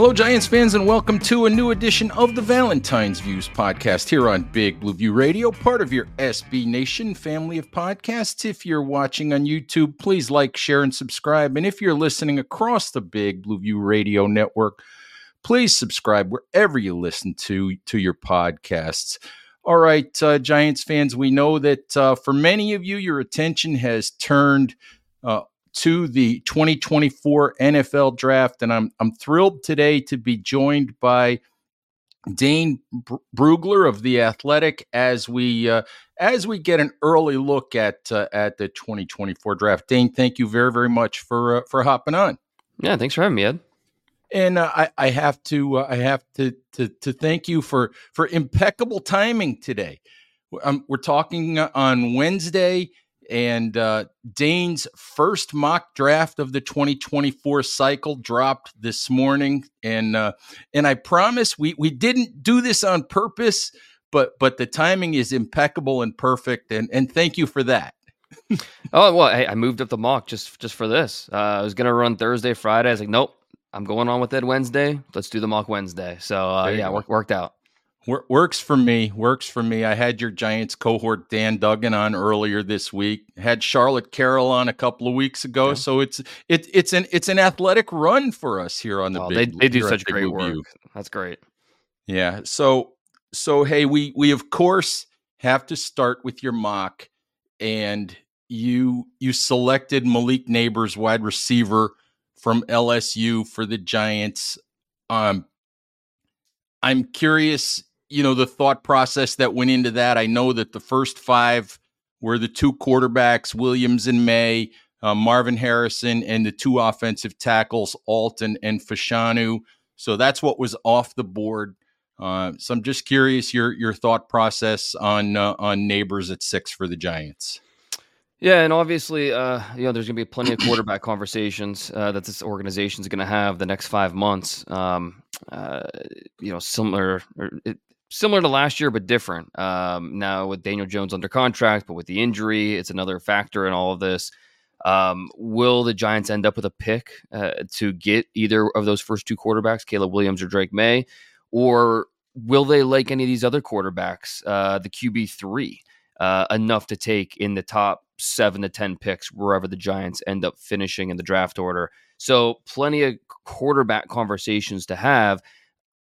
Hello, Giants fans, and welcome to a new edition of the Valentine's Views podcast here on Big Blue View Radio, part of your SB Nation family of podcasts. If you're watching on YouTube, please like, share, and subscribe. And if you're listening across the Big Blue View Radio network, please subscribe wherever you listen to to your podcasts. All right, uh, Giants fans, we know that uh, for many of you, your attention has turned uh, to the 2024 NFL draft, and I'm I'm thrilled today to be joined by Dane Brugler of the Athletic as we uh, as we get an early look at uh, at the 2024 draft. Dane, thank you very very much for uh, for hopping on. Yeah, thanks for having me, Ed. And uh, I, I have to uh, I have to, to to thank you for for impeccable timing today. Um, we're talking on Wednesday and uh, Dane's first mock draft of the 2024 cycle dropped this morning, and uh, and I promise we we didn't do this on purpose, but but the timing is impeccable and perfect, and and thank you for that. oh well, hey, I moved up the mock just just for this. Uh, I was gonna run Thursday, Friday. I was like, nope, I'm going on with it Wednesday. Let's do the mock Wednesday. So uh, yeah, work, worked out works for me. Works for me. I had your Giants cohort Dan Duggan on earlier this week. Had Charlotte Carroll on a couple of weeks ago. Yeah. So it's it, it's an it's an athletic run for us here on the oh, big. They, they do such great work. That's great. Yeah. So so hey, we we of course have to start with your mock, and you you selected Malik Nabers, wide receiver from LSU for the Giants. Um, I'm curious you know the thought process that went into that. I know that the first five were the two quarterbacks, Williams and Maye, uh, Marvin Harrison, and the two offensive tackles, Alton and Fashanu. So that's what was off the board. Uh, so I'm just curious your your thought process on uh, on Nabers at six for the Giants. Yeah, and obviously, uh, you know, there's going to be plenty of quarterback conversations uh, that this organization is going to have the next five months. Um, uh, you know, similar, it, similar to last year, but different. Um, now with Daniel Jones under contract, but with the injury, it's another factor in all of this. Um, will the Giants end up with a pick uh, to get either of those first two quarterbacks, Caleb Williams or Drake Maye, or will they like any of these other quarterbacks, uh, the QB three, uh, enough to take in the top seven to ten picks wherever the Giants end up finishing in the draft order? So plenty of quarterback conversations to have.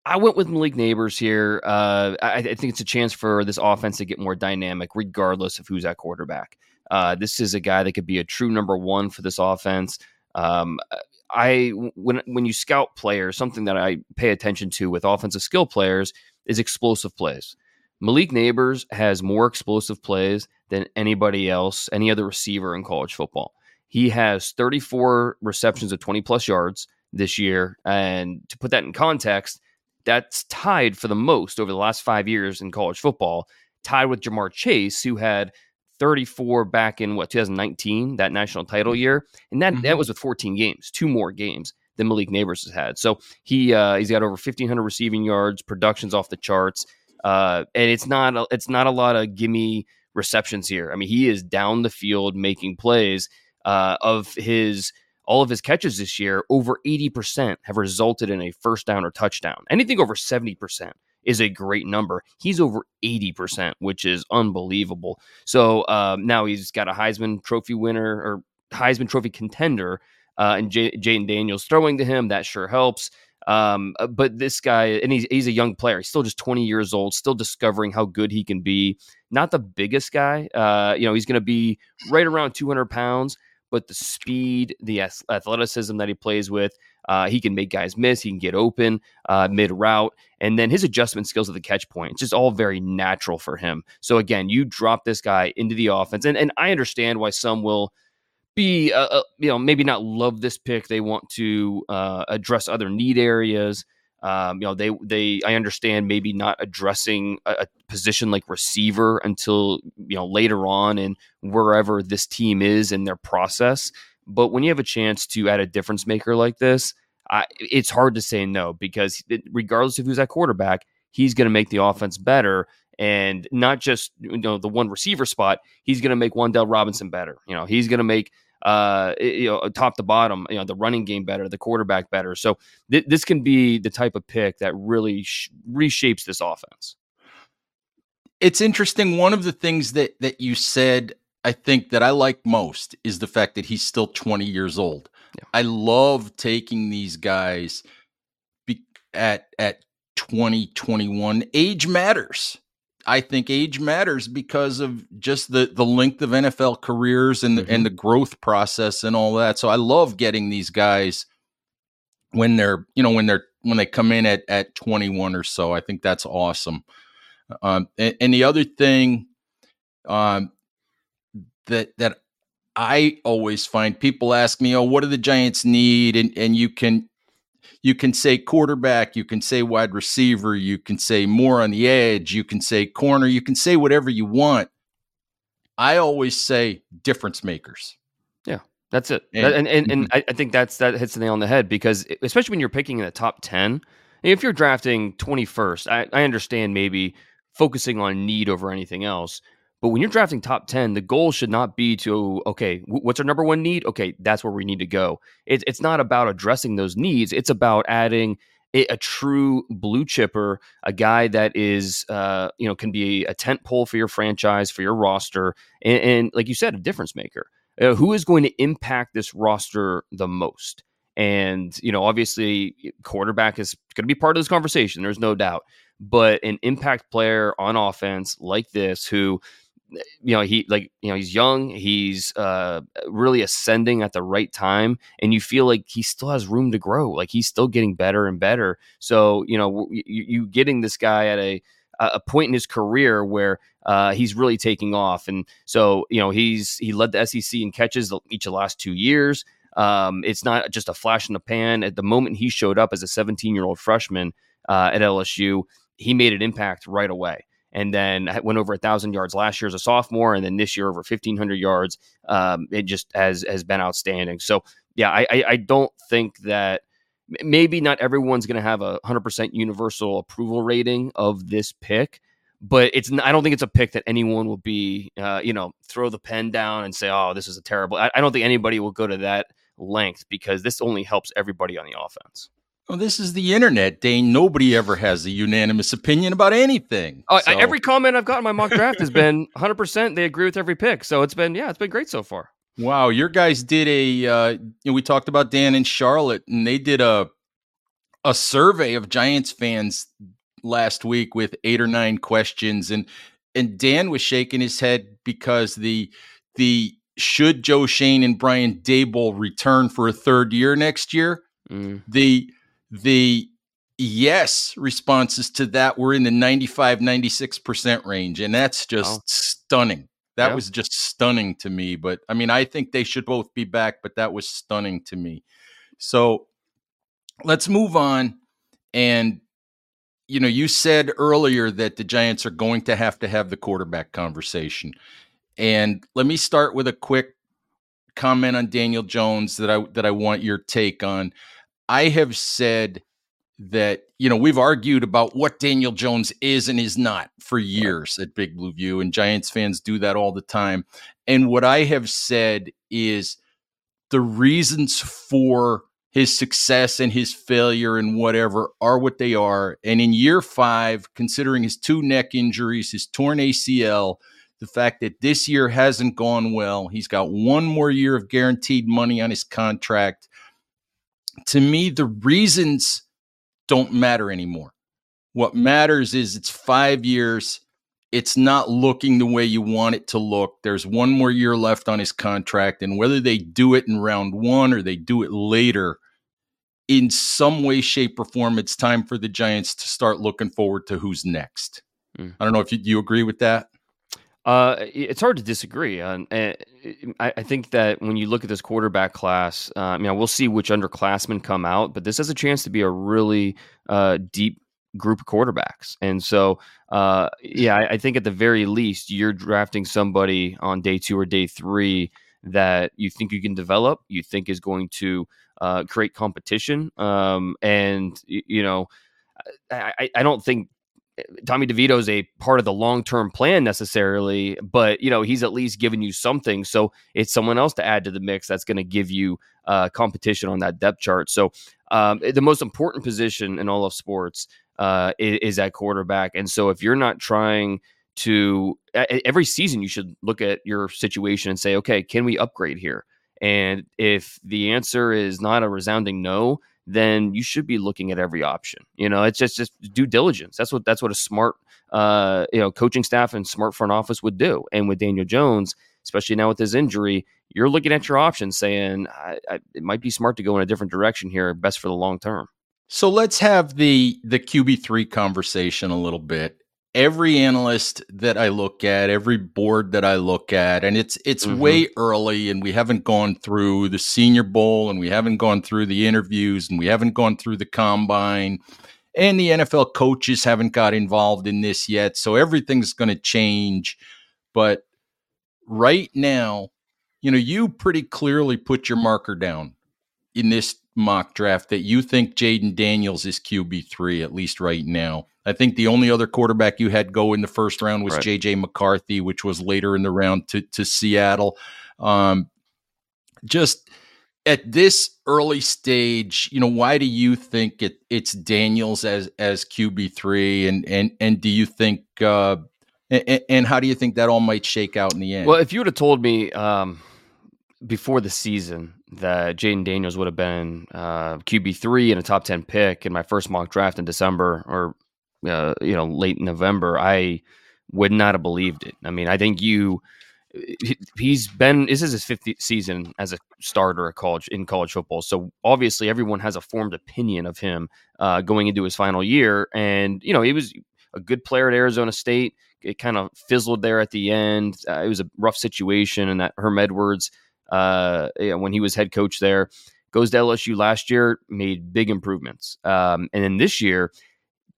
I went with Malik Nabers here. Uh, I, I, think it's a chance for this offense to get more dynamic, regardless of who's at quarterback. Uh, this is a guy that could be a true number one for this offense. Um, I when when you scout players, something that I pay attention to with offensive skill players is explosive plays. Malik Nabers has more explosive plays than anybody else, any other receiver in college football. He has 34 receptions of 20 plus yards this year, and to put that in context, that's tied for the most over the last five years in college football, tied with Ja'Marr Chase, who had 34 back in what 2019, that national title year, and that mm-hmm. that was with 14 games, two more games than Malik Nabers has had. So he uh, he's got over 1,500 receiving yards, productions off the charts, uh, and it's not a, it's not a lot of gimme receptions here. I mean, he is down the field making plays. Uh, of his all of his catches this year, over 80% have resulted in a first down or touchdown. Anything over 70% is a great number. He's over 80%, which is unbelievable. So um, now he's got a Heisman Trophy winner or Heisman Trophy contender, uh, and J- Jayden Daniels throwing to him. That sure helps. Um, uh, but this guy, and he's, he's a young player. He's still just 20 years old, still discovering how good he can be. Not the biggest guy. Uh, you know, he's going to be right around 200 pounds, but the speed, the athleticism that he plays with, uh, he can make guys miss. He can get open uh, mid route, and then his adjustment skills at the catch point. It's just all very natural for him. So again, you drop this guy into the offense, and and I understand why some will be uh, uh, you know maybe not love this pick. They want to uh, address other need areas. Um, you know they they I understand maybe not addressing a, a, position like receiver until you know later on and wherever this team is in their process. But when you have a chance to add a difference maker like this, I, it's hard to say no because regardless of who's at quarterback, he's going to make the offense better and not just you know the one receiver spot. He's going to make Wan'Dale Robinson better. You know, he's going to make uh, you know, top to bottom, you know, the running game better, the quarterback better. So th- this can be the type of pick that really sh- reshapes this offense. It's interesting. One of the things that that you said, I think that I like most is the fact that he's still 20 years old. Yeah. I love taking these guys be- at at 20, 21. Age matters. I think age matters because of just the the length of NFL careers and mm-hmm. and the growth process and all that. So I love getting these guys when they're you know when they're when they come in at at 21 or so. I think that's awesome. Um, and, and the other thing um, that that I always find people ask me, "Oh, what do the Giants need?" and and you can you can say quarterback, you can say wide receiver, you can say more on the edge, you can say corner, you can say whatever you want. I always say difference makers. Yeah, that's it. And and, and, and mm-hmm. I think that's that hits the nail on the head because especially when you're picking in the top ten, if you're drafting 21st, I, I understand maybe focusing on need over anything else. But when you're drafting top 10, the goal should not be to, okay, what's our number one need? Okay, that's where we need to go. It, it's not about addressing those needs. It's about adding a, a true blue chipper, a guy that is, uh, you know, can be a tent pole for your franchise, for your roster. And, and like you said, a difference maker. Uh, who is going to impact this roster the most? And, you know, obviously, quarterback is going to be part of this conversation. There's no doubt. But an impact player on offense like this, who you know he like you know he's young he's uh really ascending at the right time and you feel like he still has room to grow like he's still getting better and better. So you know you, you getting this guy at a a point in his career where uh, he's really taking off and so you know he's he led the SEC in catches each of the last two years. Um, it's not just a flash in the pan. At the moment he showed up as a 17 year old freshman uh, at LSU he made an impact right away and then went over a thousand yards last year as a sophomore, and then this year over 1,500 yards. Um, it just has has been outstanding. So yeah, I, I, I don't think that maybe not everyone's going to have a 100% universal approval rating of this pick, but it's I don't think it's a pick that anyone will be uh, you know throw the pen down and say oh this is a terrible. I, I don't think anybody will go to that length because this only helps everybody on the offense. Well, this is the internet, Dane. Nobody ever has a unanimous opinion about anything. Oh, so. Every comment I've got in my mock draft has been 100%. They agree with every pick. So it's been, yeah, it's been great so far. Wow. Your guys did a, uh, you know, we talked about Dan and Charlotte, and they did a, a survey of Giants fans last week with eight or nine questions. And, and Dan was shaking his head because the, the, should Joe Schoen and Brian Daboll return for a third year next year? Mm. The the yes responses to that were in the 95 96% range and that's just stunning. That yeah. was just stunning to me but i mean i think they should both be back but that was stunning to me. So let's move on and you know you said earlier that the giants are going to have to have the quarterback conversation and let me start with a quick comment on daniel jones that i that i want your take on I have said that you know we've argued about what Daniel Jones is and is not for years at Big Blue View, and Giants fans do that all the time. And what I have said is the reasons for his success and his failure and whatever are what they are. And in year five, considering his two neck injuries, his torn ACL, the fact that this year hasn't gone well, he's got one more year of guaranteed money on his contract. To me, the reasons don't matter anymore. What matters is it's five years. It's not looking the way you want it to look. There's one more year left on his contract. And whether they do it in round one or they do it later, in some way, shape, or form, it's time for the Giants to start looking forward to who's next. Mm. I don't know if you, you agree with that. Uh, it's hard to disagree. Uh, I, I, think that when you look at this quarterback class, um, you know, we'll see which underclassmen come out, but this has a chance to be a really uh, deep group of quarterbacks. And so, uh, yeah, I, I, think at the very least, you're drafting somebody on day two or day three that you think you can develop, you think is going to uh, create competition. Um, and, you know, I, I don't think Tommy DeVito is a part of the long term plan necessarily, but you know he's at least giving you something. So it's someone else to add to the mix that's going to give you uh, competition on that depth chart. So um, the most important position in all of sports uh, is, is at quarterback, and so if you're not trying to every season, you should look at your situation and say, okay, can we upgrade here? And if the answer is not a resounding no, then you should be looking at every option. You know, it's just just due diligence. That's what that's what a smart uh, you know coaching staff and smart front office would do. And with Daniel Jones, especially now with his injury, you're looking at your options, saying I, I, it might be smart to go in a different direction here, best for the long term. So let's have the the QB three conversation a little bit every analyst that I look at, every board that I look at, and it's it's mm-hmm. way early, and we haven't gone through the Senior Bowl, and we haven't gone through the interviews, and we haven't gone through the combine, and the NFL coaches haven't got involved in this yet. So everything's going to change, but right now, you know, you pretty clearly put your marker down in this mock draft that you think Jayden Daniels is QB three at least right now. I think the only other quarterback you had go in the first round was right. JJ McCarthy, which was later in the round to to Seattle. Um, just at this early stage, you know, why do you think it, it's Daniels as as QB three, and and and do you think, uh, and, and, how do you think that all might shake out in the end? Well, if you would have told me um, before the season that Jayden Daniels would have been uh, QB three and a top ten pick in my first mock draft in December, or uh, you know, late November, I would not have believed it. I mean, I think you he's been this is his fifth season as a starter at college in college football. So obviously everyone has a formed opinion of him uh, going into his final year. And you know he was a good player at arizona state. It kind of fizzled there at the end. Uh, it was a rough situation and that herm edwards uh, when he was head coach there goes to lsu last year made big improvements um, and then this year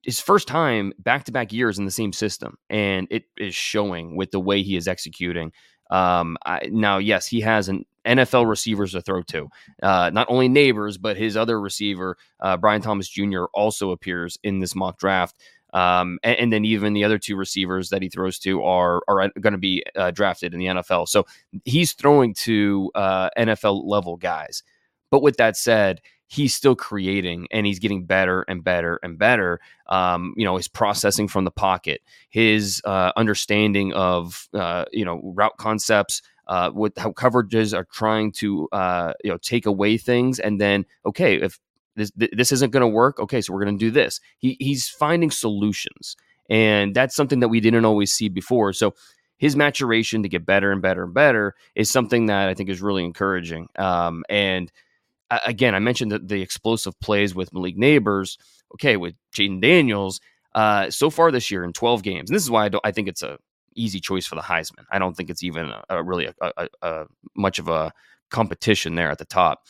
his first time back to back years in the same system, and it is showing with the way he is executing. Um, I, now, yes, he has an NFL receivers to throw to. Uh, not only Nabers, but his other receiver, uh, Brian Thomas Jr., also appears in this mock draft. Um, and, and, then even the other two receivers that he throws to are are going to be uh, drafted in the NFL. So he's throwing to uh, NFL level guys. But with that said, he's still creating and he's getting better and better and better. Um, you know, his processing from the pocket, his uh, understanding of uh, you know route concepts, uh, with how coverages are trying to uh, you know take away things, and then okay, if this this isn't going to work, okay, so we're going to do this. He he's finding solutions, and that's something that we didn't always see before. So his maturation to get better and better and better is something that I think is really encouraging. Um, and again, I mentioned the, the explosive plays with Malik Nabers. Okay, with Jayden Daniels, uh, so far this year in 12 games, and this is why I, I think it's a easy choice for the Heisman. I don't think it's even a, a really a, a, much of a competition there at the top.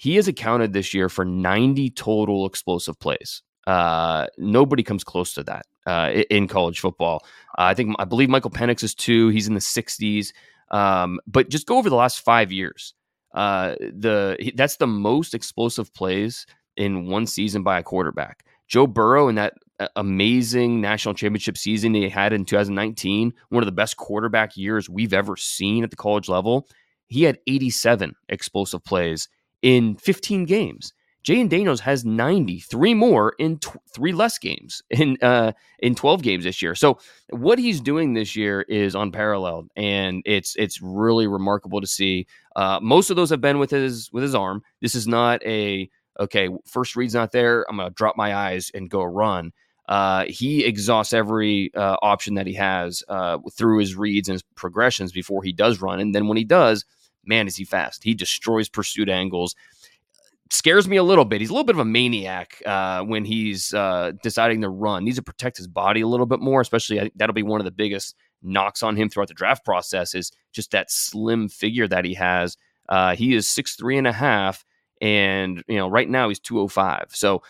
He has accounted this year for 90 total explosive plays. Uh, nobody comes close to that uh, in college football. Uh, I think I believe Michael Penix is two. He's in the 60s. Um, but just go over the last five years. Uh, the that's the most explosive plays in one season by a quarterback. Joe Burrow in that uh, amazing national championship season he had in 2019, one of the best quarterback years we've ever seen at the college level. he had 87 explosive plays in 15 games. Jayden Daniels has 90, three more in three less games in uh, in 12 games this year. So what he's doing this year is unparalleled, and it's it's really remarkable to see. Uh, most of those have been with his with his arm. This is not a okay first read's not there. I'm gonna drop my eyes and go run. Uh, he exhausts every uh, option that he has uh, through his reads and his progressions before he does run, and then when he does, man, is he fast! He destroys pursuit angles scares me a little bit. He's a little bit of a maniac uh, when he's uh, deciding to run. Needs to protect his body a little bit more, especially that'll be one of the biggest knocks on him throughout the draft process is just that slim figure that he has. Uh, he is six three and a half, and you know right now he's two oh five. So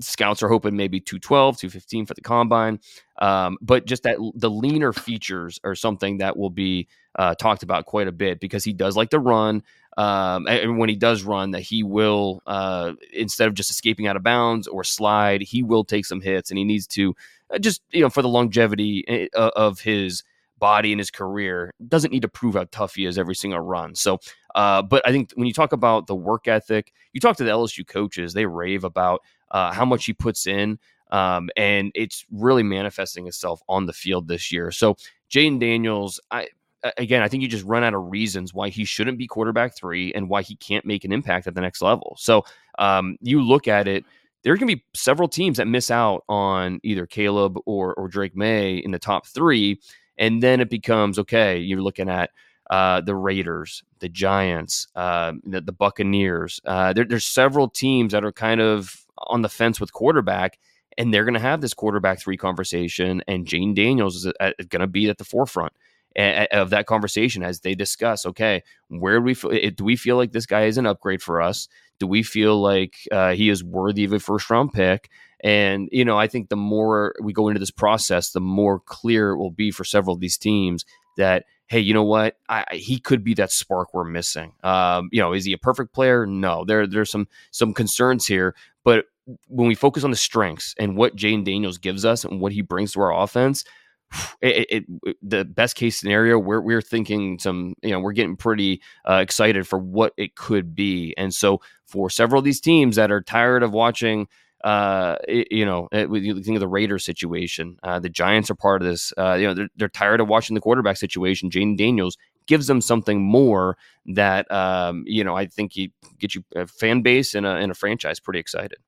scouts are hoping maybe 212 215 for the combine um, but just that the leaner features are something that will be uh, talked about quite a bit because he does like to run um, and when he does run, that he will uh, instead of just escaping out of bounds or slide, he will take some hits, and he needs to uh, just you know for the longevity eh, of his body and his career doesn't need to prove how tough he is every single run. So, uh, but I think when you talk about the work ethic, you talk to the LSU coaches, they rave about uh, how much he puts in. Um, and it's really manifesting itself on the field this year. So Jayden Daniels, I again, I think you just run out of reasons why he shouldn't be quarterback three and why he can't make an impact at the next level. So um, you look at it, there can be several teams that miss out on either Caleb or or Drake Maye in the top three, and then it becomes okay. You're looking at uh, the Raiders, the Giants, uh, the, the, Buccaneers. Uh, there, there's several teams that are kind of on the fence with quarterback, and they're going to have this quarterback three conversation, and Jane Daniels is uh, going to be at the forefront of that conversation as they discuss okay where do we do we feel like this guy is an upgrade for us? Do we feel like uh, he is worthy of a first round pick? And you know i think the more we go into this process the more clear it will be for several of these teams that hey you know what? I, he could be that spark we're missing. Um, you know is he a perfect player? No. There there's some some concerns here but when we focus on the strengths and what Jayden Daniels gives us and what he brings to our offense, it, it, it, the best case scenario we're we're thinking some you know we're getting pretty uh, excited for what it could be and so for several of these teams that are tired of watching uh, you know, you think of the Raiders situation. Uh, the Giants are part of this. Uh, you know, they're, they're tired of watching the quarterback situation. Jayden Daniels gives them something more that um, you know I think he gets you a fan base and a, and a franchise pretty excited.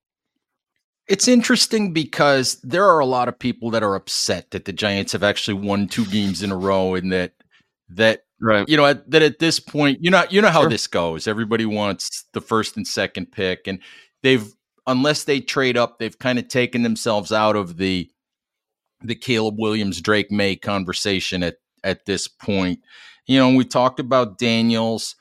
It's interesting because there are a lot of people that are upset that the Giants have actually won two games in a row and that that right. you know at, that at this point you know you know how sure. this goes. Everybody wants the first and second pick and they've unless they trade up they've kind of taken themselves out of the the Caleb Williams Drake Maye conversation at at this point. You know we talked about Daniels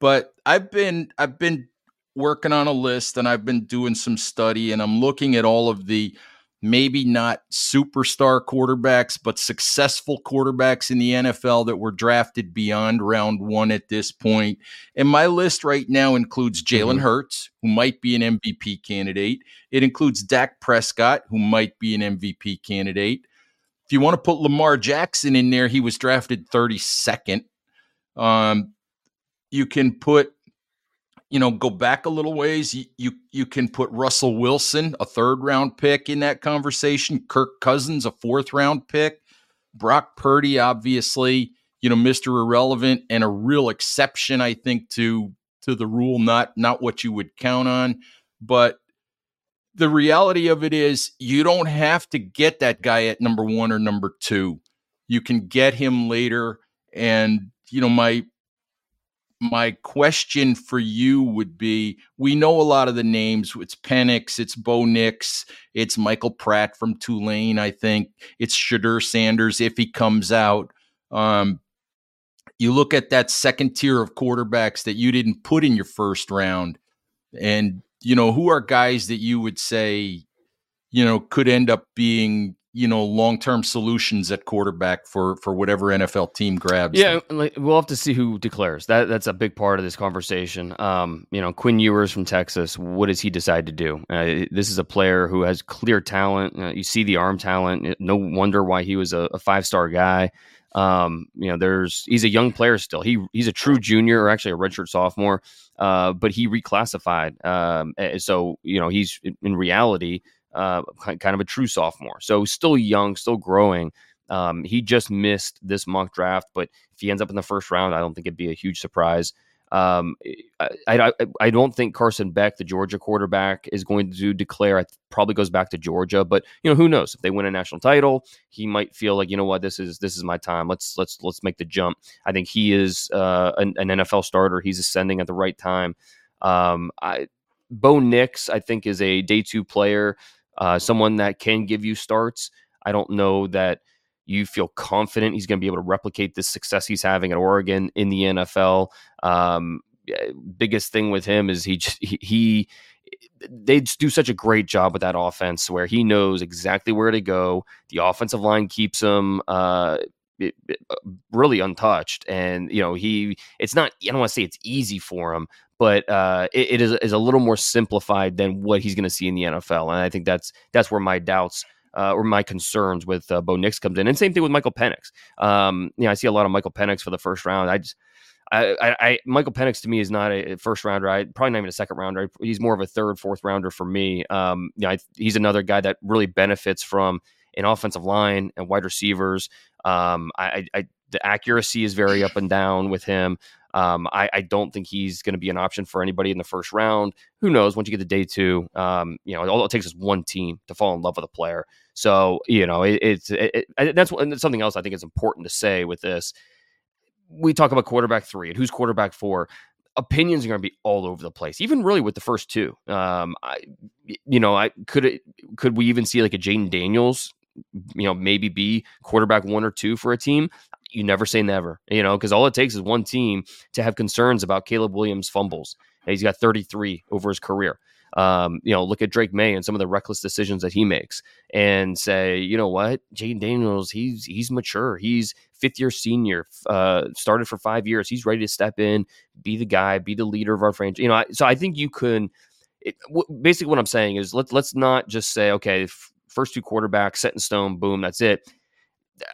but I've been I've been working on a list and I've been doing some study and I'm looking at all of the maybe not superstar quarterbacks, but successful quarterbacks in the NFL that were drafted beyond round one at this point. And my list right now includes Jalen mm-hmm. Hurts, who might be an MVP candidate. It includes Dak Prescott, who might be an MVP candidate. If you want to put Lamar Jackson in there, he was drafted 32nd. Um, you can put you know, go back a little ways. You, you you can put Russell Wilson, a third round pick, in that conversation. Kirk Cousins, a fourth round pick. Brock Purdy, obviously, you know, Mr. Irrelevant and a real exception, I think, to to the rule, not not what you would count on. But the reality of it is you don't have to get that guy at number one or number two. You can get him later. And, you know, my my question for you would be we know a lot of the names it's Penix, it's Bo Nix, it's Michael Pratt from Tulane, I think. It's Shedeur Sanders if he comes out. Um, you look at that second tier of quarterbacks that you didn't put in your first round, and you know, who are guys that you would say, you know, could end up being you know long-term solutions at quarterback for for whatever NFL team grabs. Yeah, like, we'll have to see who declares. That that's a big part of this conversation. Um, you know, Quinn Ewers from Texas. What does he decide to do? Uh, this is a player who has clear talent. Uh, you see the arm talent. No wonder why he was a, a five-star guy. Um, you know, there's he's a young player still. He he's a true junior or actually a redshirt sophomore, uh, but he reclassified. Um, so you know he's in reality uh, kind of a true sophomore. So still young, still growing. Um, he just missed this mock draft, but if he ends up in the first round, I don't think it'd be a huge surprise. Um, I, I, I don't think Carson Beck, the Georgia quarterback, is going to declare. It probably goes back to Georgia, but you know who knows if they win a national title, he might feel like you know what this is this is my time. Let's let's let's make the jump. I think he is uh, an, an, NFL starter. He's ascending at the right time. Um, I, Bo Nix, I think, is a day two player, uh, someone that can give you starts. I don't know that you feel confident he's going to be able to replicate this success he's having at Oregon in the NFL. Um, biggest thing with him is he just, he, he they do such a great job with that offense where he knows exactly where to go. The offensive line keeps him uh, it, it, really untouched, and you know he. It's not. I don't want to say it's easy for him, but uh, it, it is, is a little more simplified than what he's going to see in the NFL, and I think that's that's where my doubts uh, or my concerns with uh, Bo Nix comes in, and same thing with Michael Penix. Um, you know, I see a lot of Michael Penix for the first round. I just, I, I, I Michael Penix to me is not a first rounder. I probably not even a second rounder. He's more of a third, fourth rounder for me. Um, you know, I, he's another guy that really benefits from an offensive line and wide receivers. Um, I, I, the accuracy is very up and down with him. Um, I, I, don't think he's going to be an option for anybody in the first round. Who knows? Once you get to day two, um, you know, all it takes is one team to fall in love with a player. So you know, it, it's it, it, that's something else I think is important to say with this. We talk about quarterback three and who's quarterback four. Opinions are going to be all over the place, even really with the first two. Um, I, you know, I could it, could we even see like a Jayden Daniels you know, maybe be quarterback one or two for a team you never say never, you know, because all it takes is one team to have concerns about Caleb Williams fumbles. he's got 33 over his career. Um, you know, look at Drake Maye and some of the reckless decisions that he makes, and say, you know what, Jayden Daniels, he's he's mature. He's fifth year senior, uh, started for five years. He's ready to step in, be the guy, be the leader of our franchise. You know, I, so I think you can. It, w- basically, what I'm saying is let's let's not just say, okay, f- first two quarterbacks set in stone, boom, that's it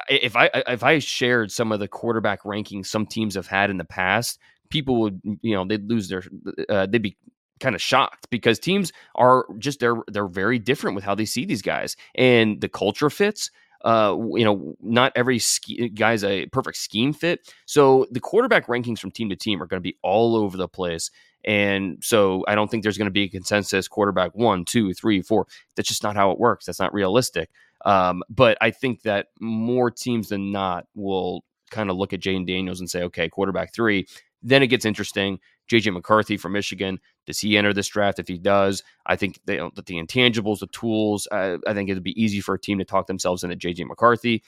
if I if I shared some of the quarterback rankings some teams have had in the past, people would you know they'd lose their uh, they'd be kind of shocked because teams are just they're they're very different with how they see these guys and the culture fits uh, you know, not every guy's a perfect scheme fit. So the quarterback rankings from team to team are going to be all over the place. And so I don't think there's going to be a consensus quarterback one, two, three, four. That's just not how it works. That's not realistic. Um, but I think that more teams than not will kind of look at Jayden Daniels and say, okay, quarterback three. Then it gets interesting. JJ McCarthy from Michigan. Does he enter this draft? If he does, I think they, that the intangibles, the tools, uh, I think it'd be easy for a team to talk themselves into JJ McCarthy.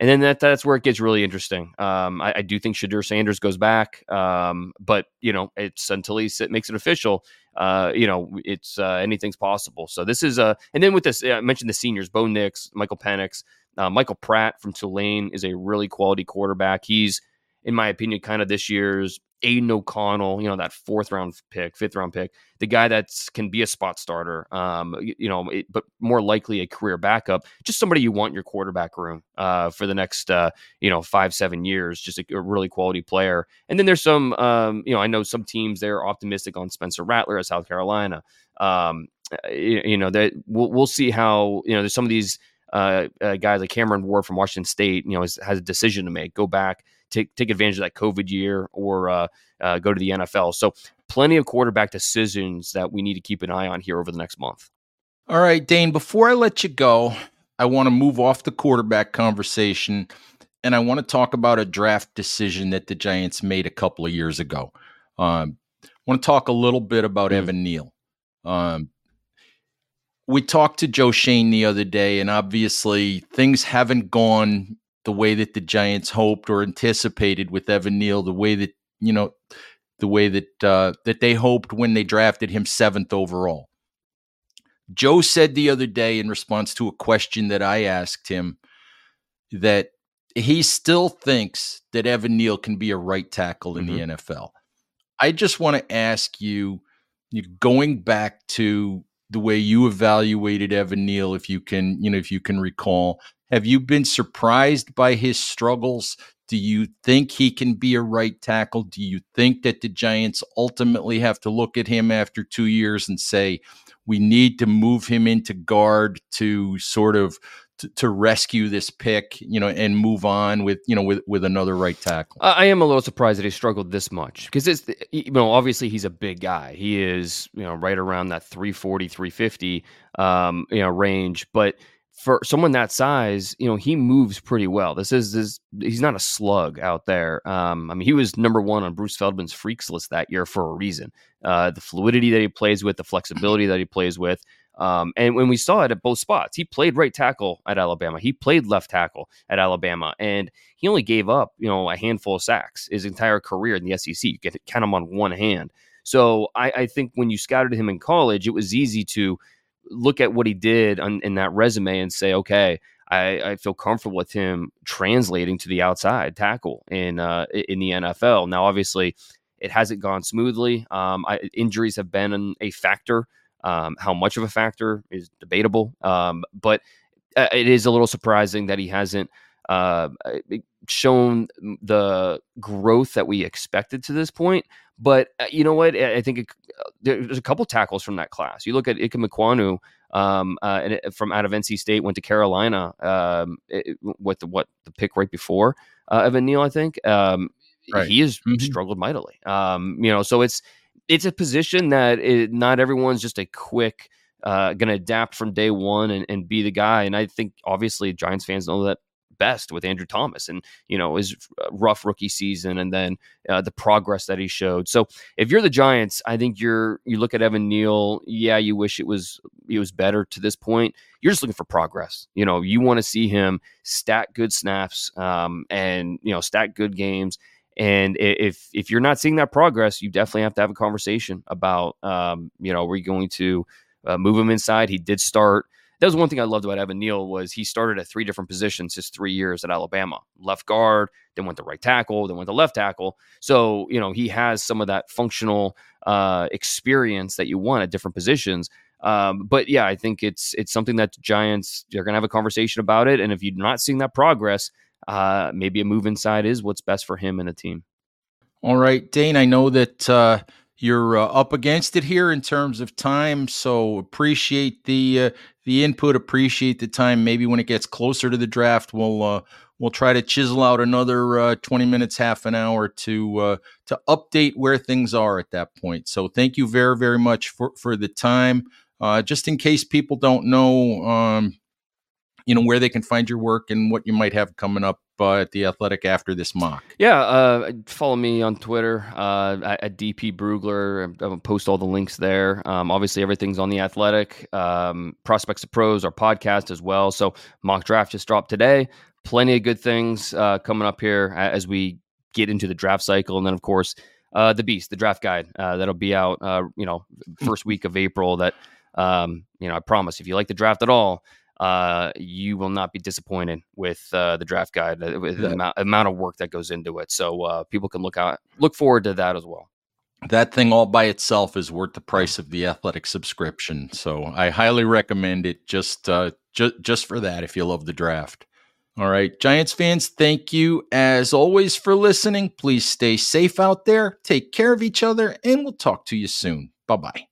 And then that that's where it gets really interesting. Um, I, I, do think Shedeur Sanders goes back, um, but you know, it's until he makes it official. Uh, you know, it's uh, anything's possible. So this is a, uh, and then with this, I mentioned the seniors: Bo Nix, Michael Penix, uh, Michael Pratt from Tulane is a really quality quarterback. He's, in my opinion, kind of this year's Aidan O'Connell, you know, that fourth round pick, fifth round pick, the guy that can be a spot starter, um, you, know, it, but more likely a career backup, just somebody you want in your quarterback room uh, for the next, uh, you know, five, seven years, just a, a really quality player. And then there's some, um, you know, I know some teams they're optimistic on Spencer Rattler at South Carolina. Um, you, you know, that we'll, we'll see how, you know, there's some of these uh, uh, guys like Cameron Ward from Washington State, you know, has, has a decision to make. Go back, take take advantage of that COVID year, or uh, uh, go to the NFL. So, plenty of quarterback decisions that we need to keep an eye on here over the next month. All right, Dane. Before I let you go, I want to move off the quarterback conversation, and I want to talk about a draft decision that the Giants made a couple of years ago. Um, I want to talk a little bit about mm. Evan Neal. Um, we talked to Joe Schoen the other day, and obviously things haven't gone the way that the Giants hoped or anticipated with Evan Neal, the way that you know, the way that uh, that they hoped when they drafted him seventh overall. Joe said the other day in response to a question that I asked him that he still thinks that Evan Neal can be a right tackle in mm-hmm. the NFL. I just want to ask you, you going back to the way you evaluated Evan Neal, if you can, you know, if you can recall. Have you been surprised by his struggles? Do you think he can be a right tackle? Do you think that the Giants ultimately have to look at him after two years and say, we need to move him into guard to sort of to, rescue this pick, you know, and move on with, you know, with, with another right tackle. I am a little surprised that he struggled this much because it's, you know, obviously he's a big guy. He is, you know, right around that 340, 350, um, you know, range. But for someone that size, you know, he moves pretty well. This is this he's not a slug out there. Um, I mean, he was number one on Bruce Feldman's freaks list that year for a reason. Uh, the fluidity that he plays with, the flexibility that he plays with. Um, and when we saw it at both spots, he played right tackle at Alabama. He played left tackle at Alabama, and he only gave up, you know, a handful of sacks his entire career in the SEC. You get count him on one hand. So I, I think when you scouted him in college, it was easy to look at what he did on, in that resume and say, okay, I, I, feel comfortable with him translating to the outside tackle in uh, in the NFL. Now, obviously, it hasn't gone smoothly. Um, I, injuries have been a factor. Um, how much of a factor is debatable, um, but uh, it is a little surprising that he hasn't uh, shown the growth that we expected to this point. But uh, you know what? I think it, uh, there's a couple tackles from that class. You look at Ikem Ekwonu um, uh, and it, from out of NC State, went to Carolina um, it, with the, what the pick right before uh, Evan Neal, I think. Um, right. He has mm-hmm. struggled mightily. Um, you know, so it's it's a position that it, not everyone's just a quick uh, going to adapt from day one and, and be the guy. And I think obviously Giants fans know that best with Andrew Thomas and you know his uh, rough rookie season and then uh, the progress that he showed. So if you're the Giants, I think you're you look at Evan Neal. Yeah, you wish it was it was better to this point. You're just looking for progress. You know, you want to see him stack good snaps um, and you know stack good games. And if if you're not seeing that progress, you definitely have to have a conversation about um, you know, are you going to uh, move him inside? He did start that was one thing I loved about Evan Neal was he started at three different positions his three years at Alabama. Left guard, then went to right tackle, then went to left tackle. So, you know, he has some of that functional uh, experience that you want at different positions. Um, but yeah, I think it's it's something that Giants are going to have a conversation about it. And if you're not seeing that progress, uh, maybe a move inside is what's best for him and the team. All right, Dane. I know that uh, you're uh, up against it here in terms of time, so appreciate the uh, the input. Appreciate the time. Maybe when it gets closer to the draft, we'll uh, we'll try to chisel out another uh, 20 minutes, half an hour to uh, to update where things are at that point. So thank you very very much for for the time. Uh, just in case people don't know, um, you know where they can find your work and what you might have coming up at the Athletic after this mock. Yeah, uh, follow me on Twitter uh, at, at, DP Brugler. I'll post all the links there. Um, obviously, everything's on the Athletic. Um, Prospects of Pros, our podcast as well. So mock draft just dropped today. Plenty of good things uh, coming up here as we get into the draft cycle, and then of course uh, the Beast, the draft guide uh, that'll be out. you know, first week of April. That um, you know, I promise. If you like the draft at all uh, you will not be disappointed with uh, the draft guide, uh, with yeah. the amount, amount, of work that goes into it. So uh, people can look out, look forward to that as well. That thing all by itself is worth the price of the athletic subscription. So I highly recommend it just uh, just just for that if you love the draft. All right, Giants fans, thank you as always for listening. Please stay safe out there, take care of each other, and we'll talk to you soon. Bye bye.